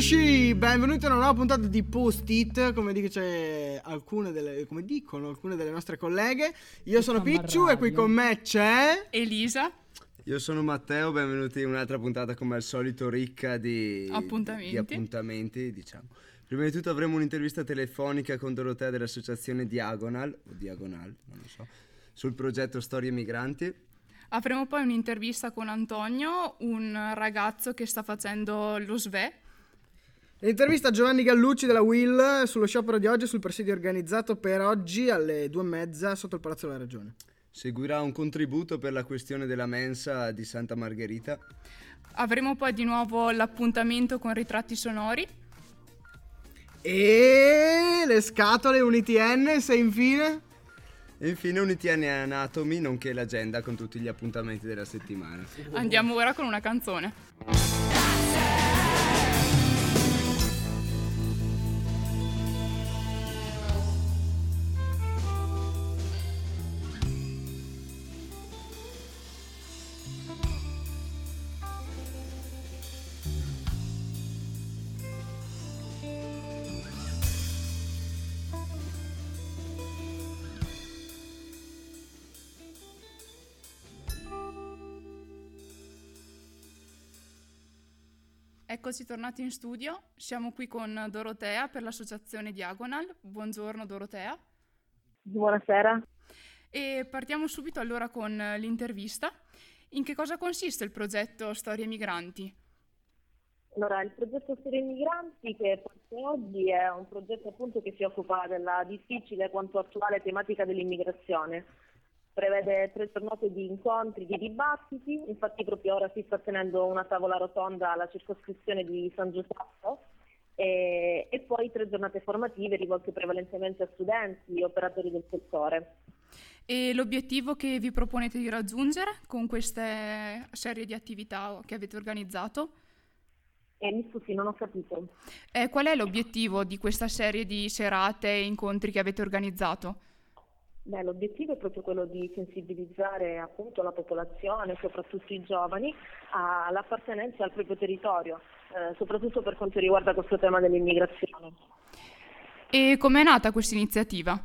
amici, benvenuti a una nuova puntata di Post-it, come, dice alcune delle, come dicono alcune delle nostre colleghe. Io sono Picciu e qui con me c'è... Elisa. Io sono Matteo, benvenuti in un'altra puntata come al solito ricca di appuntamenti. Di appuntamenti diciamo. Prima di tutto avremo un'intervista telefonica con Dorotea dell'associazione Diagonal, o Diagonal, non lo so, sul progetto Storie Migranti. Avremo poi un'intervista con Antonio, un ragazzo che sta facendo lo SVE. L'intervista a Giovanni Gallucci della Will sullo sciopero di oggi sul presidio organizzato per oggi alle due e mezza sotto il Palazzo della Ragione. Seguirà un contributo per la questione della mensa di Santa Margherita. Avremo poi di nuovo l'appuntamento con ritratti sonori. E le scatole UniTN, se infine... E infine Unitiani Anatomy, nonché l'agenda con tutti gli appuntamenti della settimana. Andiamo ora con una canzone. Eccoci tornati in studio, siamo qui con Dorotea per l'associazione Diagonal. Buongiorno Dorotea. Buonasera. E partiamo subito allora con l'intervista. In che cosa consiste il progetto Storie Migranti? Allora, il progetto Storie Migranti che parte oggi è un progetto appunto che si occupa della difficile quanto attuale tematica dell'immigrazione prevede tre giornate di incontri, di dibattiti, infatti proprio ora si sta tenendo una tavola rotonda alla circoscrizione di San Giuseppe e, e poi tre giornate formative rivolte prevalentemente a studenti e operatori del settore. E l'obiettivo che vi proponete di raggiungere con queste serie di attività che avete organizzato? Eh, mi scusi, non ho capito. Eh, qual è l'obiettivo di questa serie di serate e incontri che avete organizzato? Beh, l'obiettivo è proprio quello di sensibilizzare appunto la popolazione, soprattutto i giovani, all'appartenenza al proprio territorio, eh, soprattutto per quanto riguarda questo tema dell'immigrazione. E com'è nata questa iniziativa?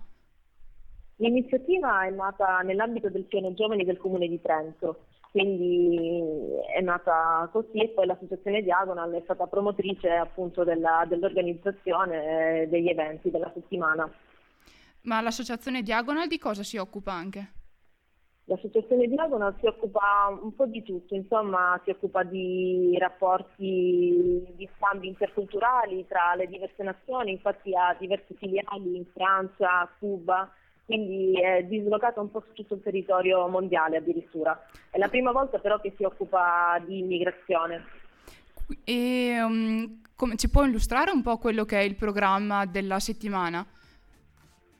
L'iniziativa è nata nell'ambito del piano giovani del Comune di Trento, quindi è nata così e poi l'associazione Diagonal è stata promotrice appunto della, dell'organizzazione degli eventi della settimana. Ma l'associazione Diagonal di cosa si occupa anche? L'associazione Diagonal si occupa un po' di tutto, insomma si occupa di rapporti di scambi interculturali tra le diverse nazioni, infatti ha diverse filiali in Francia, Cuba, quindi è dislocata un po' su tutto il territorio mondiale addirittura. È la prima volta però che si occupa di immigrazione. E um, come, ci può illustrare un po' quello che è il programma della settimana?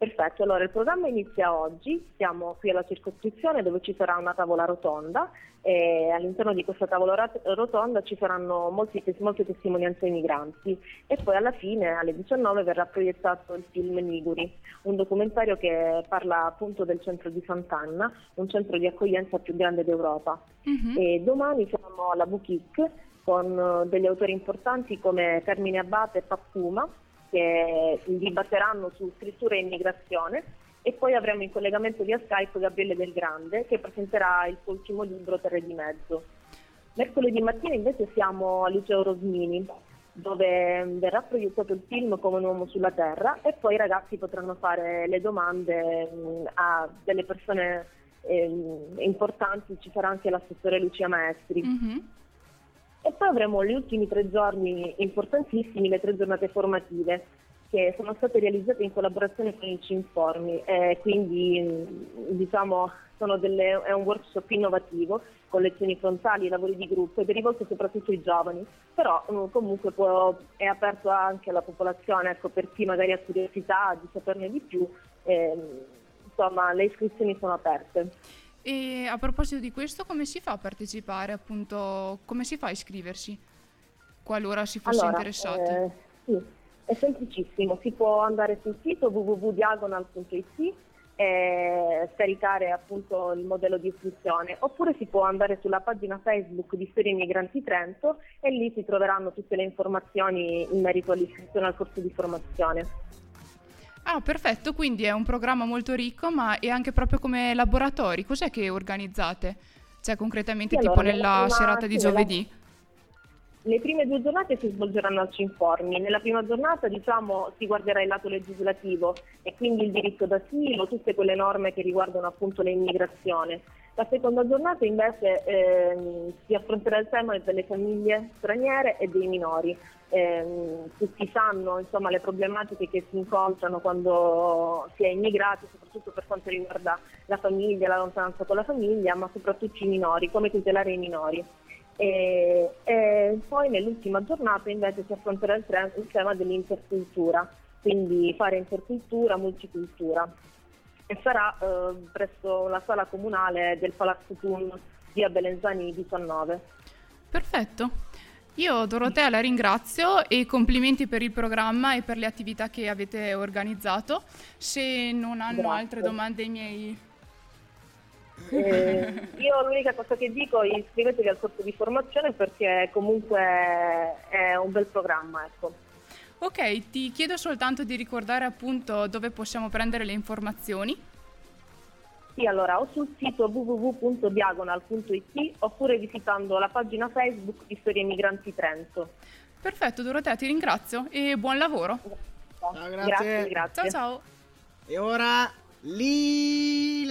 Perfetto, allora il programma inizia oggi, siamo qui alla circoscrizione dove ci sarà una tavola rotonda e all'interno di questa tavola rotonda ci saranno molti, molte testimonianze ai migranti e poi alla fine alle 19 verrà proiettato il film Niguri, un documentario che parla appunto del centro di Sant'Anna, un centro di accoglienza più grande d'Europa. E domani siamo alla Boutique con degli autori importanti come Carmine Abate e Pappuma che dibatteranno su scrittura e immigrazione e poi avremo in collegamento via Skype Gabriele Del Grande che presenterà il suo ultimo libro Terre di Mezzo. Mercoledì mattina invece siamo al Liceo Rosmini dove verrà proiettato il film come un uomo sulla terra e poi i ragazzi potranno fare le domande a delle persone eh, importanti, ci sarà anche l'assessore Lucia Maestri. Mm-hmm. E poi avremo gli ultimi tre giorni importantissimi, le tre giornate formative, che sono state realizzate in collaborazione con il Cinformi, eh, quindi diciamo delle, è un workshop innovativo con lezioni frontali, lavori di gruppo ed è rivolto soprattutto ai giovani, però um, comunque può, è aperto anche alla popolazione, ecco, per chi magari ha curiosità di saperne di più, eh, insomma le iscrizioni sono aperte. E a proposito di questo, come si fa a partecipare? Appunto, come si fa a iscriversi? Qualora si fosse allora, interessati. Eh, sì, è semplicissimo. Si può andare sul sito www.diagonal.it e scaricare appunto il modello di iscrizione oppure si può andare sulla pagina Facebook di Storie Migranti Trento e lì si troveranno tutte le informazioni in merito all'iscrizione al corso di formazione. Ah, perfetto, quindi è un programma molto ricco, ma è anche proprio come laboratori. Cos'è che organizzate? Cioè, concretamente, sì, tipo allora, nella serata di giovedì? Le prime due giornate si svolgeranno al Cinforni. Nella prima giornata diciamo, si guarderà il lato legislativo e quindi il diritto d'asilo, tutte quelle norme che riguardano appunto l'immigrazione. La seconda giornata invece ehm, si affronterà il tema delle famiglie straniere e dei minori. Eh, tutti sanno insomma, le problematiche che si incontrano quando si è immigrati, soprattutto per quanto riguarda la famiglia, la lontananza con la famiglia, ma soprattutto i minori, come tutelare i minori. E, e poi nell'ultima giornata invece si affronterà il, tre, il tema dell'intercultura, quindi fare intercultura, multicultura. E sarà eh, presso la sala comunale del Palazzo Thun via Belenzani 19. Perfetto. Io Dorotea la ringrazio e complimenti per il programma e per le attività che avete organizzato. Se non hanno Grazie. altre domande i miei eh, io l'unica cosa che dico è iscrivetevi al corso di formazione perché comunque è un bel programma. Ecco. Ok, ti chiedo soltanto di ricordare appunto dove possiamo prendere le informazioni. Sì, allora o sul sito www.diagonal.it oppure visitando la pagina Facebook di Storie Migranti Trento. Perfetto, Dorotea, ti ringrazio e buon lavoro. Ciao, grazie. grazie, grazie. Ciao, ciao. E ora Lee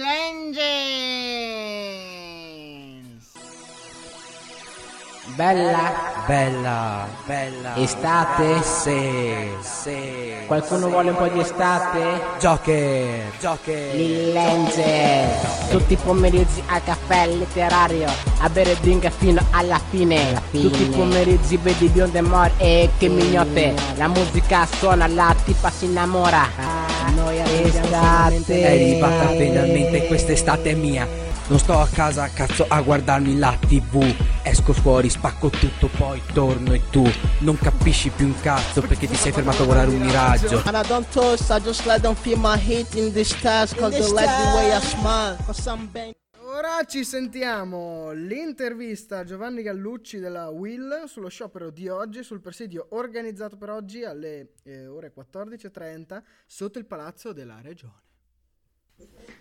Bella, bella, bella. Estate? Sì, sì. Qualcuno vuole un po' di estate? Joker, Joker. Lillenze. Tutti i pomeriggi al caffè letterario. A bere drink fino alla fine. alla fine. Tutti i pomeriggi vedi bionde mor e che mignotte. La musica suona, la tipa si innamora. Ah, noi estate. È arrivata finalmente quest'estate mia non sto a casa cazzo a guardarmi la tv Esco fuori, spacco tutto, poi torno e tu Non capisci più un cazzo perché ti sei fermato a guardare un miraggio And I don't toast, I just let them feel my hate in this task Cause they like the way I smile Cause I'm bang Ora ci sentiamo l'intervista a Giovanni Gallucci della Will sullo sciopero di oggi, sul presidio organizzato per oggi alle eh, ore 14.30 sotto il Palazzo della Regione.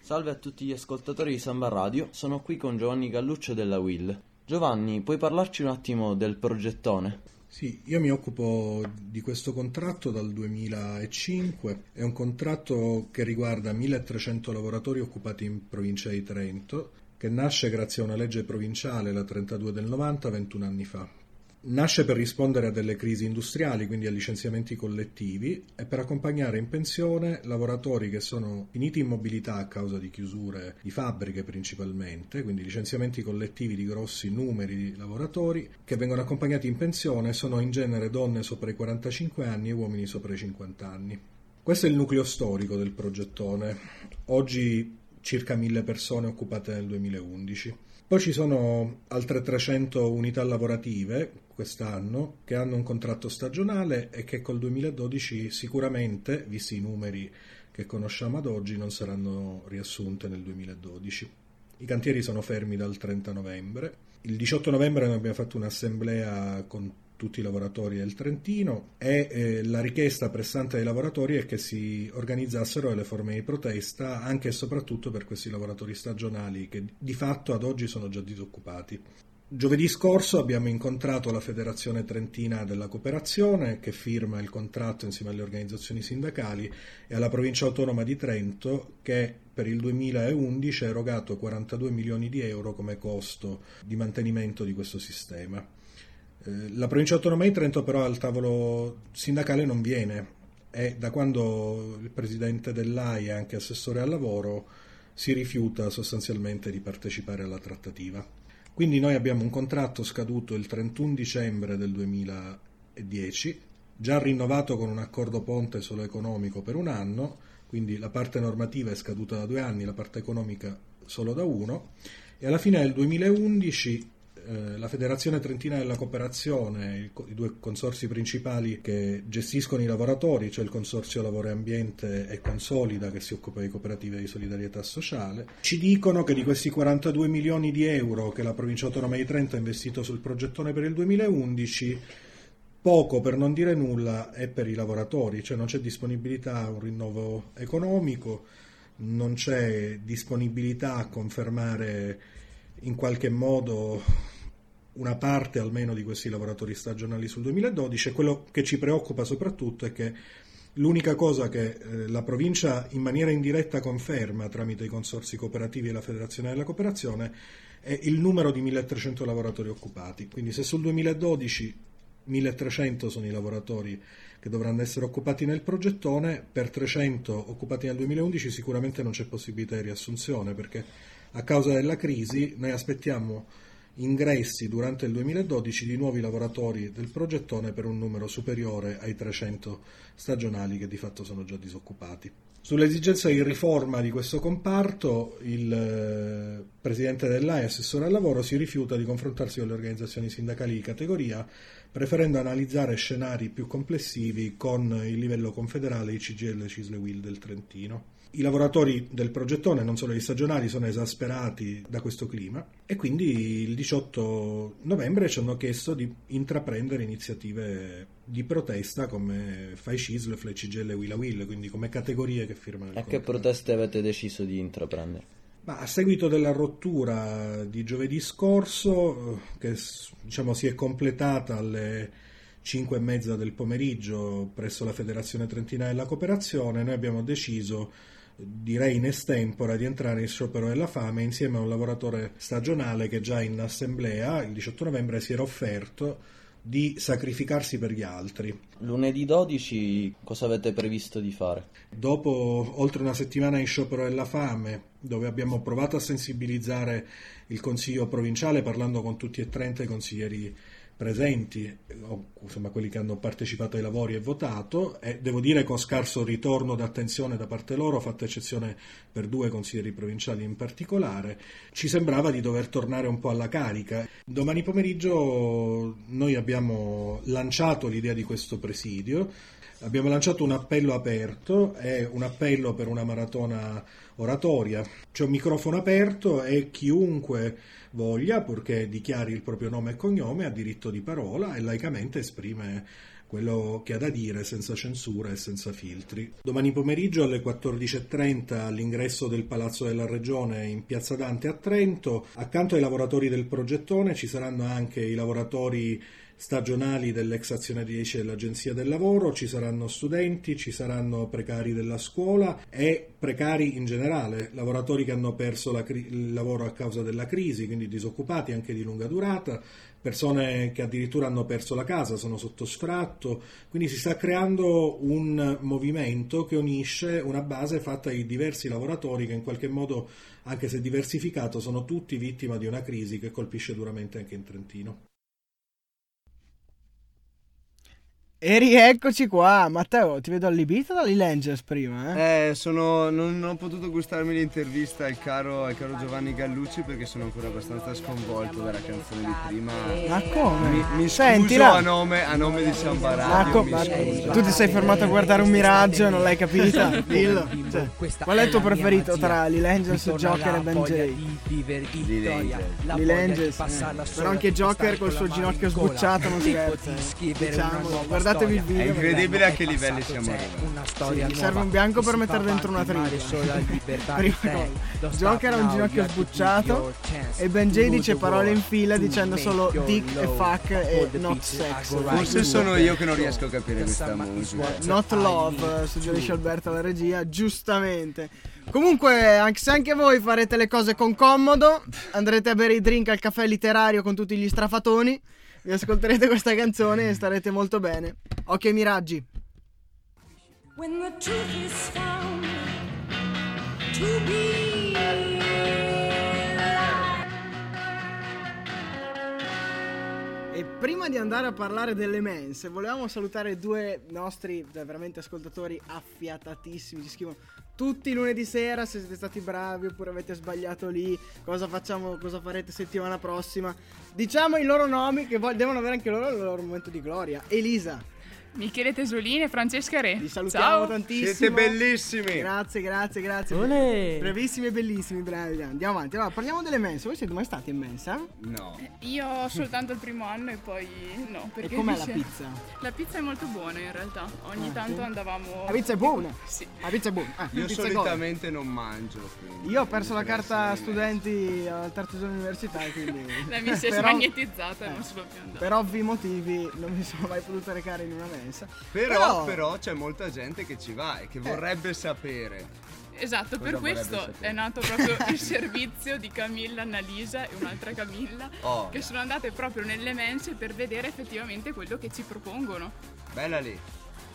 Salve a tutti gli ascoltatori di Samba Radio, sono qui con Giovanni Galluccio della Will. Giovanni, puoi parlarci un attimo del progettone? Sì, io mi occupo di questo contratto dal 2005, è un contratto che riguarda 1300 lavoratori occupati in provincia di Trento, che nasce grazie a una legge provinciale, la 32 del 90, 21 anni fa. Nasce per rispondere a delle crisi industriali, quindi a licenziamenti collettivi, e per accompagnare in pensione lavoratori che sono finiti in mobilità a causa di chiusure di fabbriche principalmente, quindi licenziamenti collettivi di grossi numeri di lavoratori, che vengono accompagnati in pensione sono in genere donne sopra i 45 anni e uomini sopra i 50 anni. Questo è il nucleo storico del progettone. Oggi circa mille persone occupate nel 2011. Poi ci sono altre 300 unità lavorative quest'anno che hanno un contratto stagionale e che col 2012 sicuramente, visti i numeri che conosciamo ad oggi, non saranno riassunte nel 2012. I cantieri sono fermi dal 30 novembre. Il 18 novembre noi abbiamo fatto un'assemblea con tutti i lavoratori del Trentino e eh, la richiesta pressante dei lavoratori è che si organizzassero delle forme di protesta anche e soprattutto per questi lavoratori stagionali che di fatto ad oggi sono già disoccupati. Giovedì scorso abbiamo incontrato la Federazione Trentina della Cooperazione che firma il contratto insieme alle organizzazioni sindacali e alla Provincia Autonoma di Trento che per il 2011 ha erogato 42 milioni di euro come costo di mantenimento di questo sistema. Eh, la provincia autonoma di Trento però al tavolo sindacale non viene e da quando il presidente dell'AI e anche assessore al lavoro si rifiuta sostanzialmente di partecipare alla trattativa. Quindi noi abbiamo un contratto scaduto il 31 dicembre del 2010, già rinnovato con un accordo ponte solo economico per un anno, quindi la parte normativa è scaduta da due anni, la parte economica solo da uno, e alla fine del 2011 eh, la Federazione Trentina della Cooperazione, i, i, due consorsi principali che gestiscono i lavoratori, cioè il Consorzio Lavoro e Ambiente e Consolida che si occupa di cooperative di solidarietà sociale, ci dicono che di questi 42 milioni di euro che la provincia autonoma di Trento ha investito sul progettone per il 2011, poco per non dire nulla è per i lavoratori, cioè non c'è disponibilità a un rinnovo economico, non c'è disponibilità a confermare in qualche modo una parte almeno di questi lavoratori stagionali sul 2012 e quello che ci preoccupa soprattutto è che l'unica cosa che eh, la provincia in maniera indiretta conferma tramite i consorsi cooperativi e la Federazione della Cooperazione è il numero di 1300 lavoratori occupati. Quindi se sul 2012 1300 sono i lavoratori che dovranno essere occupati nel progettone, per 300 occupati nel 2011 sicuramente non c'è possibilità di riassunzione perché a causa della crisi noi aspettiamo ingressi durante il 2012 di nuovi lavoratori del progettone per un numero superiore ai 300 stagionali che di fatto sono già disoccupati. Sull'esigenza di riforma di questo comparto, il eh, presidente dell'AI, assessore al lavoro, si rifiuta di confrontarsi con le organizzazioni sindacali di categoria, preferendo analizzare scenari più complessivi con il livello confederale i CGL Cisle Will del Trentino. I lavoratori del progettone, non solo gli stagionali, sono esasperati da questo clima e quindi il 18 novembre ci hanno chiesto di intraprendere iniziative di protesta come Fai Cisl, Fle CGL e Willa Will, quindi come categorie che firmano E che proteste avete deciso di intraprendere? Ma a seguito della rottura di giovedì scorso, che diciamo, si è completata alle 5 e mezza del pomeriggio presso la Federazione Trentina della Cooperazione, noi abbiamo deciso direi in estempora di entrare in sciopero della fame insieme a un lavoratore stagionale che già in assemblea il 18 novembre si era offerto di sacrificarsi per gli altri. Lunedì 12 cosa avete previsto di fare? Dopo oltre una settimana in sciopero della fame, dove abbiamo provato a sensibilizzare il Consiglio provinciale parlando con tutti e 30 i consiglieri presenti, insomma quelli che hanno partecipato ai lavori e votato, e devo dire con scarso ritorno d'attenzione da parte loro, fatta eccezione per due consiglieri provinciali in particolare, ci sembrava di dover tornare un po' alla carica. Domani pomeriggio noi abbiamo lanciato l'idea di questo presidio, abbiamo lanciato un appello aperto, è un appello per una maratona oratoria, c'è un microfono aperto e chiunque voglia, purché dichiari il proprio nome e cognome, ha diritto di parola e laicamente esprime quello che ha da dire senza censura e senza filtri. Domani pomeriggio alle 14.30 all'ingresso del Palazzo della Regione in Piazza Dante a Trento, accanto ai lavoratori del progettone ci saranno anche i lavoratori stagionali dell'ex 10 dell'Agenzia del Lavoro, ci saranno studenti, ci saranno precari della scuola e precari in generale, lavoratori che hanno perso cri- il lavoro a causa della crisi, quindi disoccupati anche di lunga durata, persone che addirittura hanno perso la casa, sono sotto sfratto, quindi si sta creando un movimento che unisce una base fatta di diversi lavoratori che in qualche modo, anche se diversificato, sono tutti vittima di una crisi che colpisce duramente anche in Trentino. E rieccoci qua, Matteo, ti vedo allibito dagli Langers prima, eh? Eh, sono, non, non, ho potuto gustarmi l'intervista al caro, al caro, Giovanni Gallucci perché sono ancora abbastanza sconvolto dalla canzone di prima. Ma come? Mi, mi scuso a nome, a nome di Samba Radio. Ma, co- tu ti sei fermato a guardare un miraggio, non l'hai capita? Dillo. Cioè, qual è il tuo preferito tra Lee Langers, Joker e Ben J? Langers. Eh. Però anche Joker col suo ginocchio sbucciato non scherza. Diciamo, guardate guardatevi il video. È incredibile a che livelli siamo arrivati. Una storia sì, serve un bianco per mettere dentro una triglia. Prima Joker ha un ginocchio sbucciato e Ben J dice parole in fila dicendo solo dick e fuck e not sex. Forse sono io che non riesco a capire questa musica. Not love, suggerisce Alberto alla regia, giustamente. Comunque, anche se anche voi farete le cose con comodo, andrete a bere i drink al caffè letterario con tutti gli strafatoni vi ascolterete questa canzone e starete molto bene. Ai miraggi. When the truth is found to be E prima di andare a parlare delle mense, volevamo salutare due nostri veramente ascoltatori affiatatissimi. Ci scrivono tutti i lunedì sera se siete stati bravi oppure avete sbagliato lì, cosa facciamo, cosa farete settimana prossima. Diciamo i loro nomi che devono avere anche loro il loro momento di gloria. Elisa. Michele Tesolini e Francesca Re. Vi salutiamo Ciao. tantissimo. Siete bellissimi. Grazie, grazie, grazie. Olè. Bravissimi e bellissimi, bravi. Andiamo avanti. Allora, parliamo delle mense. Voi siete mai stati in mensa? No. Io soltanto il primo anno e poi no. E Perché com'è la dice- pizza? La pizza è molto buona in realtà. Ogni Ah, tanto sì? andavamo. La pizza è buona. Sì. La pizza è buona. Eh, Io solitamente non mangio. quindi Io ho perso la carta studenti al terzo giorno di università, quindi... La mia si è però- smagnetizzata e non sono più andata. Per ovvi motivi non mi sono mai potuta recare in una mensa. Però, però c'è molta gente che ci va e che Eh. vorrebbe sapere. Esatto, per Cosa questo sapere? è nato proprio il servizio di Camilla, Annalisa e un'altra Camilla Oh, che sono andate proprio nelle mense per vedere effettivamente quello che ci propongono. bella lì.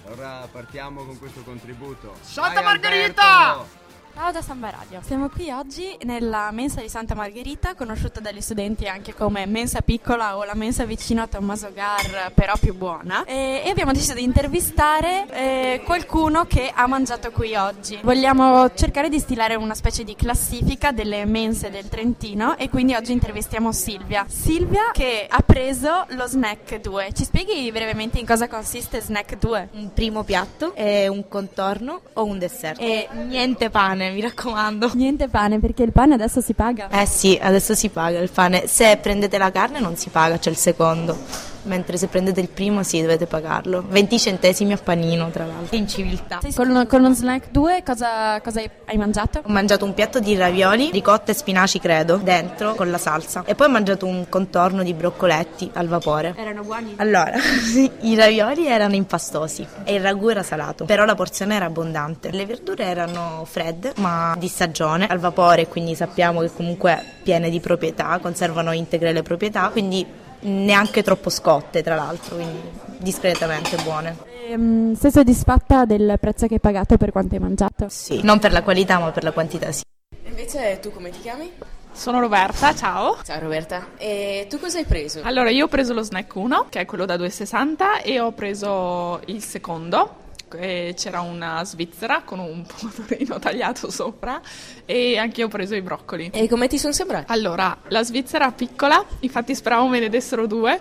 Allora partiamo con questo contributo. Santa Vai, Margherita! Alberto! Ciao da Samba Radio. Siamo qui oggi nella mensa di Santa Margherita, conosciuta dagli studenti anche come mensa piccola o la mensa vicino a Tommaso Gar, però più buona. E, abbiamo deciso di intervistare eh, qualcuno che ha mangiato qui oggi. Vogliamo cercare di stilare una specie di classifica delle mense del Trentino e quindi oggi intervistiamo Silvia. Silvia che ha preso lo snack 2. Ci spieghi brevemente in cosa consiste snack 2? un primo piatto, e un contorno o un dessert. E niente pane, mi raccomando. Niente pane perché il pane adesso si paga. Eh sì, adesso si paga il pane. Se prendete la carne non si paga, c'è il secondo. Mentre se prendete il primo sì, dovete pagarlo. 20 centesimi a panino, tra l'altro. In civiltà. Con, con lo snack 2 cosa, cosa hai, hai mangiato? Ho mangiato un piatto di ravioli, ricotta e spinaci credo, dentro con la salsa. E poi ho mangiato un contorno di broccoletti al vapore. Erano buoni? Allora, i ravioli erano impastosi e il ragù era salato, però la porzione era abbondante. Le verdure erano fredde, ma di stagione, al vapore, quindi sappiamo che comunque piene di proprietà, conservano integre le proprietà, quindi neanche troppo scotte, tra l'altro, quindi discretamente buone. Ehm, sei soddisfatta del prezzo che hai pagato per quanto hai mangiato? Sì, non per la qualità, ma per la quantità sì. Invece tu come ti chiami? Sono Roberta, ciao. Ciao Roberta. E tu cosa hai preso? Allora, io ho preso lo snack 1, che è quello da 2,60, e ho preso il secondo. E C'era una svizzera con un pomodorino tagliato sopra e anche io ho preso i broccoli. E come ti sono sembrati? Allora, la svizzera piccola, infatti speravo me ne dessero due,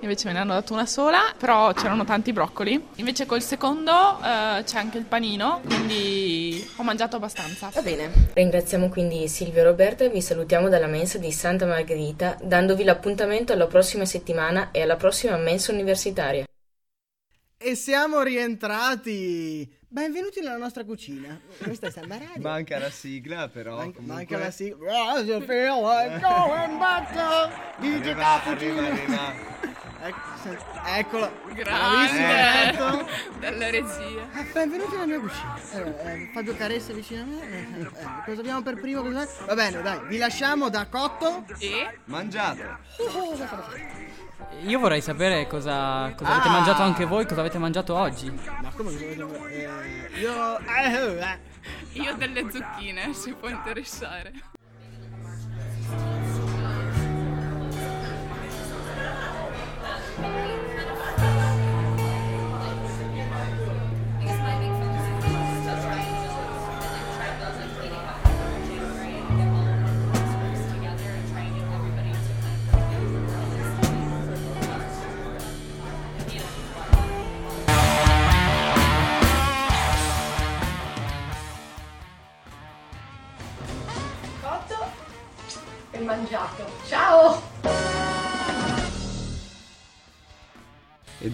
invece me ne hanno dato una sola, però c'erano tanti broccoli. Invece col secondo eh, c'è anche il panino, quindi ho mangiato abbastanza. Va bene. Ringraziamo quindi Silvia e Roberta e vi salutiamo dalla mensa di Santa Margherita, dandovi l'appuntamento alla prossima settimana e alla prossima mensa universitaria. E siamo rientrati. Benvenuti nella nostra cucina. Questa è Samba Radio. Manca la sigla, però. Manca, comunque... manca la sigla. Oh, you feel like going back to DJ Cappuccino. Arriva. Ecco, se- Eccolo. Grande dalla regia. Eh, Benvenuti nella mia cucina. Allora, eh, Fabio Caressa vicino a me. Eh, eh, cosa abbiamo per primo? Cosa- Va bene, dai, vi lasciamo da Cotto. E Mangiato. Io vorrei sapere cosa, cosa avete Ah. mangiato anche voi, cosa avete mangiato oggi. Ma come cosa eh, Io. eh, eh. io delle zucchine, si può interessare.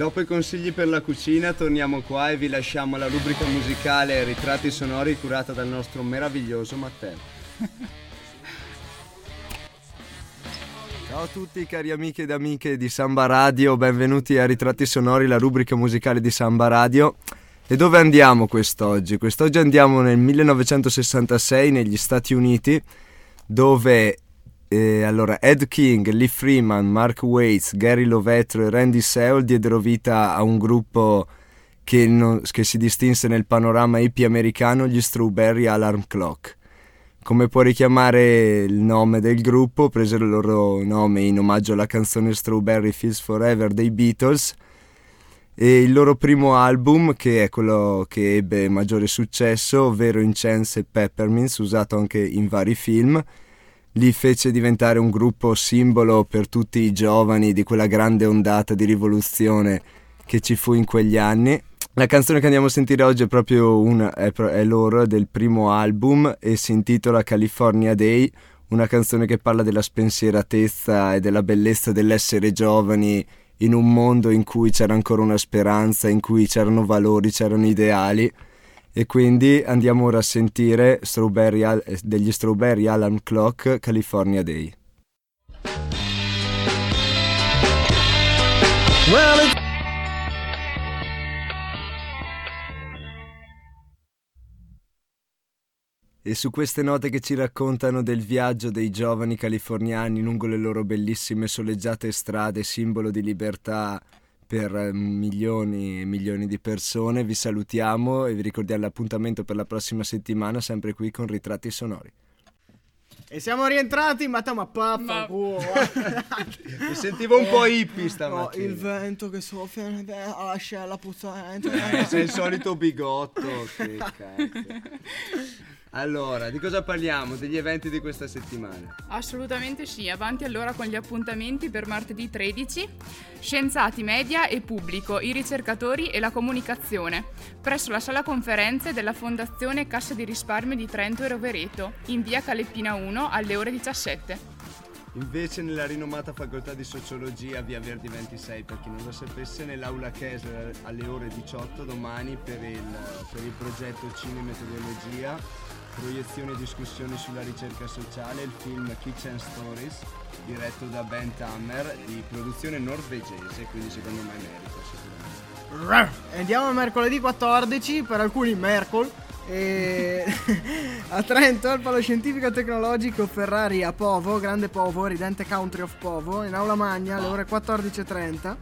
Dopo i consigli per la cucina torniamo qua e vi lasciamo alla rubrica musicale Ritratti sonori curata dal nostro meraviglioso Matteo. Ciao a tutti cari amiche ed amiche di Samba Radio, benvenuti a Ritratti sonori, la rubrica musicale di Samba Radio. E dove andiamo quest'oggi? Quest'oggi andiamo nel 1966 negli Stati Uniti dove eh, allora, Ed King, Lee Freeman, Mark Waits, Gary Lovetro e Randy Seol diedero vita a un gruppo che, non- che si distinse nel panorama hippie americano, gli Strawberry Alarm Clock. Come può richiamare il nome del gruppo, presero il loro nome in omaggio alla canzone Strawberry Fields Forever dei Beatles e il loro primo album, che è quello che ebbe maggiore successo, ovvero Incense e Peppermints, usato anche in vari film, li fece diventare un gruppo simbolo per tutti i giovani di quella grande ondata di rivoluzione che ci fu in quegli anni. La canzone che andiamo a sentire oggi è proprio una, è, è loro del primo album e si intitola California Day, una canzone che parla della spensieratezza e della bellezza dell'essere giovani in un mondo in cui c'era ancora una speranza, in cui c'erano valori, c'erano ideali. E quindi andiamo ora a sentire Strawberry Al- degli Strawberry Alarm Clock California Day. Well, E su queste note che ci raccontano del viaggio dei giovani californiani lungo le loro bellissime soleggiate strade, simbolo di libertà per eh, milioni e milioni di persone, vi salutiamo e vi ricordiamo l'appuntamento per la prossima settimana, sempre qui con Ritratti Sonori. E siamo rientrati, ma ma pappa, Mi sentivo un po' hippie stamattina. No, il vento che soffia alla scella puzzante. Eh, sei il solito bigotto, che cazzo. Allora, di cosa parliamo? Degli eventi di questa settimana? Assolutamente sì, avanti allora con gli appuntamenti per martedì 13. Scienziati, media e pubblico, i ricercatori e la comunicazione, presso la sala conferenze della Fondazione Cassa di Risparmio di Trento e Rovereto, in via Caleppina 1 alle ore 17. Invece nella rinomata facoltà di sociologia via Verdi 26, per chi non lo sapesse, nell'aula Kessler alle ore 18 domani per il, per il progetto Cinemetodologia proiezione e discussioni sulla ricerca sociale, il film Kitchen Stories, diretto da Ben Tammer, di produzione norvegese, quindi secondo me merita sicuramente. Andiamo a mercoledì 14, per alcuni Mercol, e a Trento al Palo Scientifico Tecnologico Ferrari a Povo, Grande Povo, Ridente Country of Povo, in aula magna alle ore 14.30.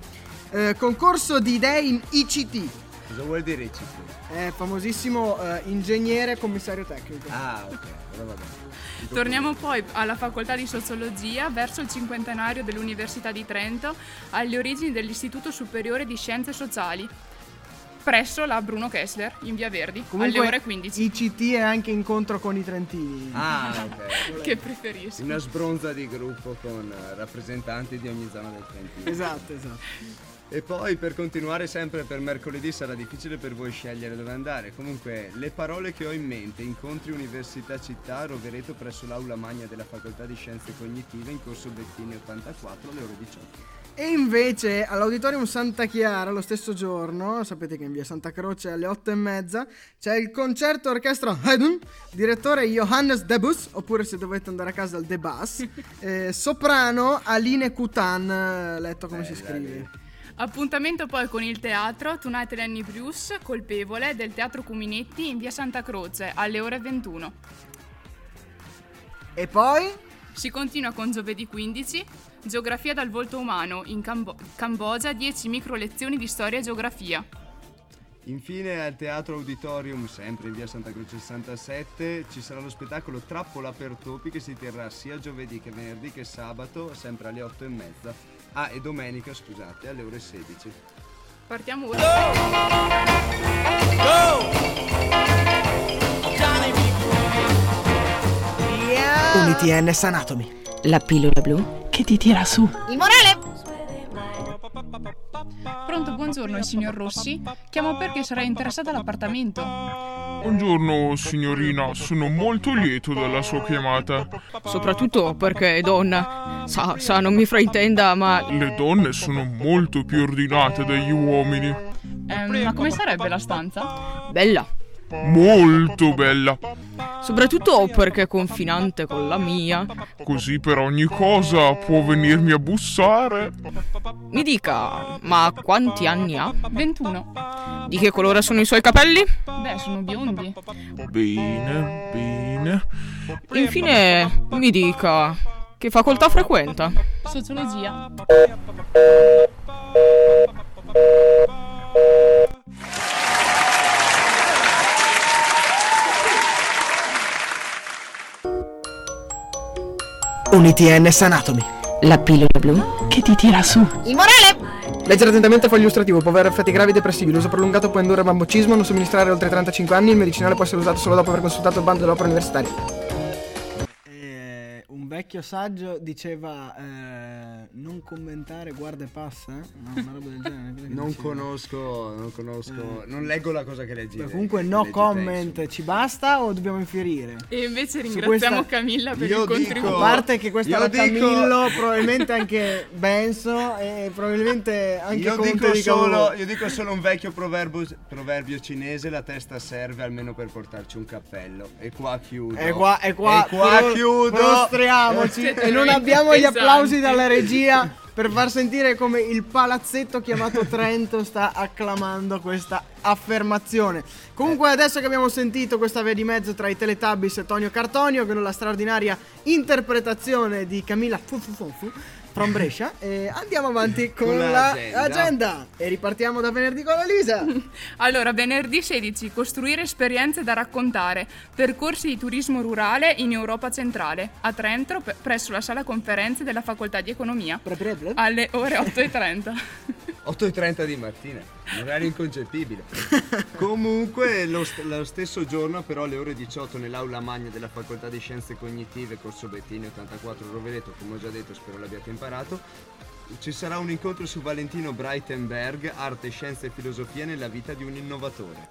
Eh, concorso di idee in ICT. Cosa vuol dire ICT? È famosissimo uh, ingegnere commissario tecnico. Ah, ok, allora va bene. Torniamo poi alla facoltà di sociologia verso il cinquantenario dell'Università di Trento, alle origini dell'Istituto Superiore di Scienze Sociali, presso la Bruno Kessler in Via Verdi, Comunque, alle ore 15. ICT è anche incontro con i trentini. Ah, ok. che preferisco. Una sbronza di gruppo con rappresentanti di ogni zona del Trentino. Esatto, esatto. E poi per continuare sempre per mercoledì sarà difficile per voi scegliere dove andare. Comunque, le parole che ho in mente, incontri Università Città, Rovereto presso l'aula magna della Facoltà di Scienze Cognitive in corso Bettini 84 alle ore 18. E invece all'Auditorium Santa Chiara lo stesso giorno, sapete che in via Santa Croce alle 8 e mezza, c'è il concerto orchestra Haydn, direttore Johannes Debus, oppure se dovete andare a casa il Debus, eh, soprano Aline Kutan, letto come Bella si scrive. Lì. Appuntamento poi con il teatro Tonight Lenny Bruce, colpevole, del Teatro Cuminetti in via Santa Croce alle ore 21. E poi? Si continua con giovedì 15, Geografia dal volto umano, in Cambo- Cambogia 10 micro lezioni di storia e geografia. Infine al Teatro Auditorium, sempre in via Santa Croce 67, ci sarà lo spettacolo Trappola per topi che si terrà sia giovedì che venerdì che sabato, sempre alle 8 e mezza. Ah, e domenica, scusate, alle ore 16. Partiamo ora. Go! Yeah. Unity Anatomy. La pillola blu che ti tira su. Il morale! Pronto, buongiorno, signor Rossi. Chiamo perché sarei interessata all'appartamento. Buongiorno signorina, sono molto lieto della sua chiamata. Soprattutto perché è donna. Sa, sa, non mi fraintenda, ma... Le donne sono molto più ordinate degli uomini. Eh, ma come sarebbe la stanza? Bella. Molto bella. Soprattutto perché è confinante con la mia. Così per ogni cosa può venirmi a bussare. Mi dica, ma quanti anni ha? 21. Di che colore sono i suoi capelli? Beh, sono biondi. Bene, bene. Infine, mi dica, che facoltà frequenta? Sociologia. Unity NS Anatomy. La pillola blu che ti tira su. Il morale! Leggere attentamente il foglio illustrativo può avere effetti gravi e depressivi. L'uso prolungato può indurre a bambocismo, non somministrare oltre 35 anni. Il medicinale può essere usato solo dopo aver consultato il bando dell'opera universitaria. Eh, vecchio saggio diceva eh, non commentare guarda e passa, eh? no, una roba del genere. Non diceva? conosco, non conosco, non leggo la cosa che leggi. Beh, comunque no leggi comment, ci basta o dobbiamo infierire? E invece ringraziamo questa- Camilla per Io il dico- contributo. A parte che questo Io era dico- Camillo, probabilmente anche Benso e probabilmente anche Io Conte dico, di solo, io dico solo un vecchio proverbio, proverbio cinese, la testa serve almeno per portarci un cappello. E qua chiudo. E qua, e qua, E qua pro- chiudo. prostriamoci Siete e non veramente abbiamo gli applausi pesanti. dalla regia per far sentire come il palazzetto chiamato Trento sta acclamando questa affermazione. Comunque adesso che abbiamo sentito questa via di mezzo tra i Teletubbies e Tonio Cartonio con la straordinaria interpretazione di Camilla Fufufufu from Brescia e andiamo avanti con, Con l'agenda. l'agenda. e ripartiamo da venerdì con la Lisa. Allora, venerdì 16, costruire esperienze da raccontare, percorsi di turismo rurale in Europa centrale, a Trento, presso la sala conferenze della Facoltà di Economia, alle ore 8.30. 8.30 di mattina, un orario inconcepibile. Comunque lo, st- lo stesso giorno però alle ore 18 nell'aula magna della facoltà di scienze cognitive Corso Bettini 84 Rovereto, come ho già detto spero l'abbiate imparato, ci sarà un incontro su Valentino Breitenberg, arte, scienze e filosofia nella vita di un innovatore.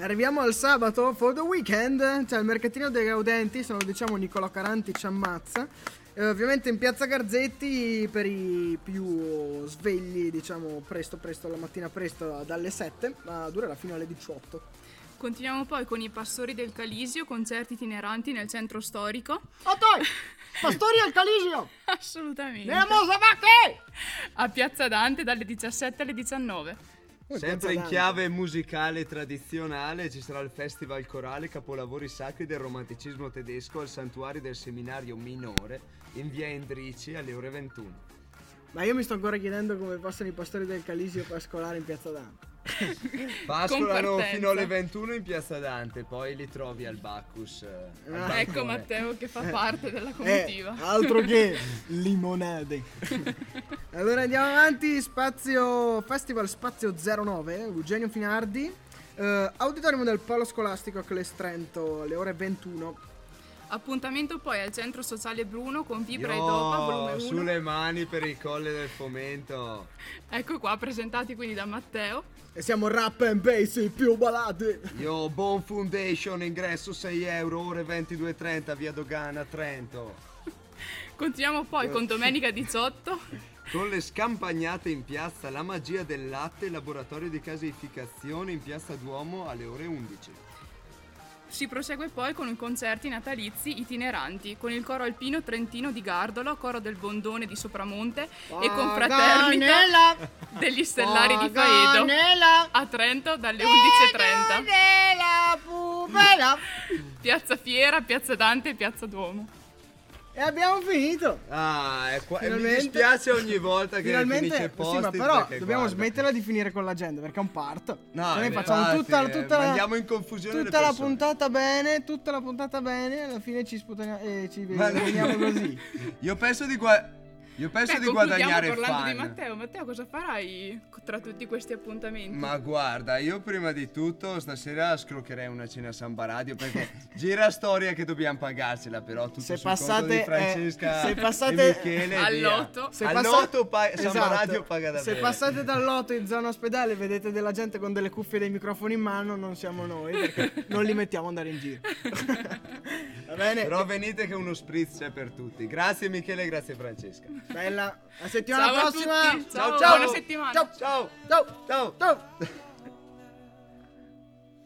Arriviamo al sabato for the weekend, cioè il mercatino dei Gaudenti, sono diciamo Nicolò Caranti ci ammazza. E ovviamente in piazza Garzetti per i più svegli, diciamo presto presto la mattina presto dalle 7, ma durerà fino alle 18. Continuiamo poi con i Pastori del Calisio, concerti itineranti nel centro storico. Ottoi! Pastori al Calisio! Assolutamente. Nella Mosa Vacche! A Piazza Dante dalle 17 alle 19. Sempre in chiave musicale tradizionale ci sarà il Festival Corale Capolavori Sacri del Romanticismo Tedesco al Santuario del Seminario Minore in via Endrici alle ore 21. Ma io mi sto ancora chiedendo come possano i pastori del Calisio pascolare in piazza Dante. Pascolano fino alle 21 in Piazza Dante, poi li trovi al Bacchus. eh, al Ah. Ecco. Matteo che fa parte della Eh, comitiva. altro che limonade. allora andiamo avanti, spazio Festival Spazio 09, Eugenio Finardi. eh, auditorium del Polo Scolastico a Cles Trento alle ore 21. Appuntamento poi al centro sociale Bruno con Vibra e Io, Dopa, volume 1. sulle mani per il colle del fomento. Ecco qua, presentati quindi da Matteo. E siamo rap and bass i più ballati. Io, Bon Foundation, ingresso 6 euro, ore 22.30, via Dogana, Trento. Continuiamo poi con domenica 18. Con le scampagnate in piazza La Magia del Latte, laboratorio di caseificazione in piazza Duomo alle ore 11. Si prosegue poi con i concerti natalizi itineranti con il coro alpino trentino di Gardolo, coro del Bondone di Sopramonte e confraternita Paganella! degli Stellari di Faedo Paganella! a Trento dalle 11.30. Paganella, pupela! Piazza Fiera, Piazza Dante e Piazza Duomo. E abbiamo finito. Ah, è qua- e mi Finalmente- dispiace ogni volta che Finalmente, finisce sì, post ma però dobbiamo guarda. smetterla di finire con l'agenda perché è un parto. No, Cioè, noi infatti, facciamo tutta, eh, tutta la, mandiamo in confusione tutta la puntata bene, tutta la puntata bene, alla fine ci sputaniamo e ci Ma- veniamo così. Io penso di, gua- io penso Beh, di guadagnare parlando fan. di Matteo. Matteo, cosa farai tra tutti questi appuntamenti? Ma guarda, io prima di tutto stasera scroccherei una cena a Samba Radio perché gira storia che dobbiamo pagarcela, però tutto Se sul conto passate, di eh, Francesca se e passate- Michele Al via. lotto. Se Al passa- lotto pa- Samba Esatto. Radio paga davvero. Se passate dal lotto in zona ospedale e vedete della gente con delle cuffie e dei microfoni in mano, non siamo noi perché non li mettiamo ad andare in giro. Va bene? Però venite che uno spritz c'è per tutti. Grazie Michele, grazie Francesca. Bella. La settimana Ciao a prossima. tutti. Ciao, buona settimana. Ciao. Ciao. Ciao. Ciao. Ciao.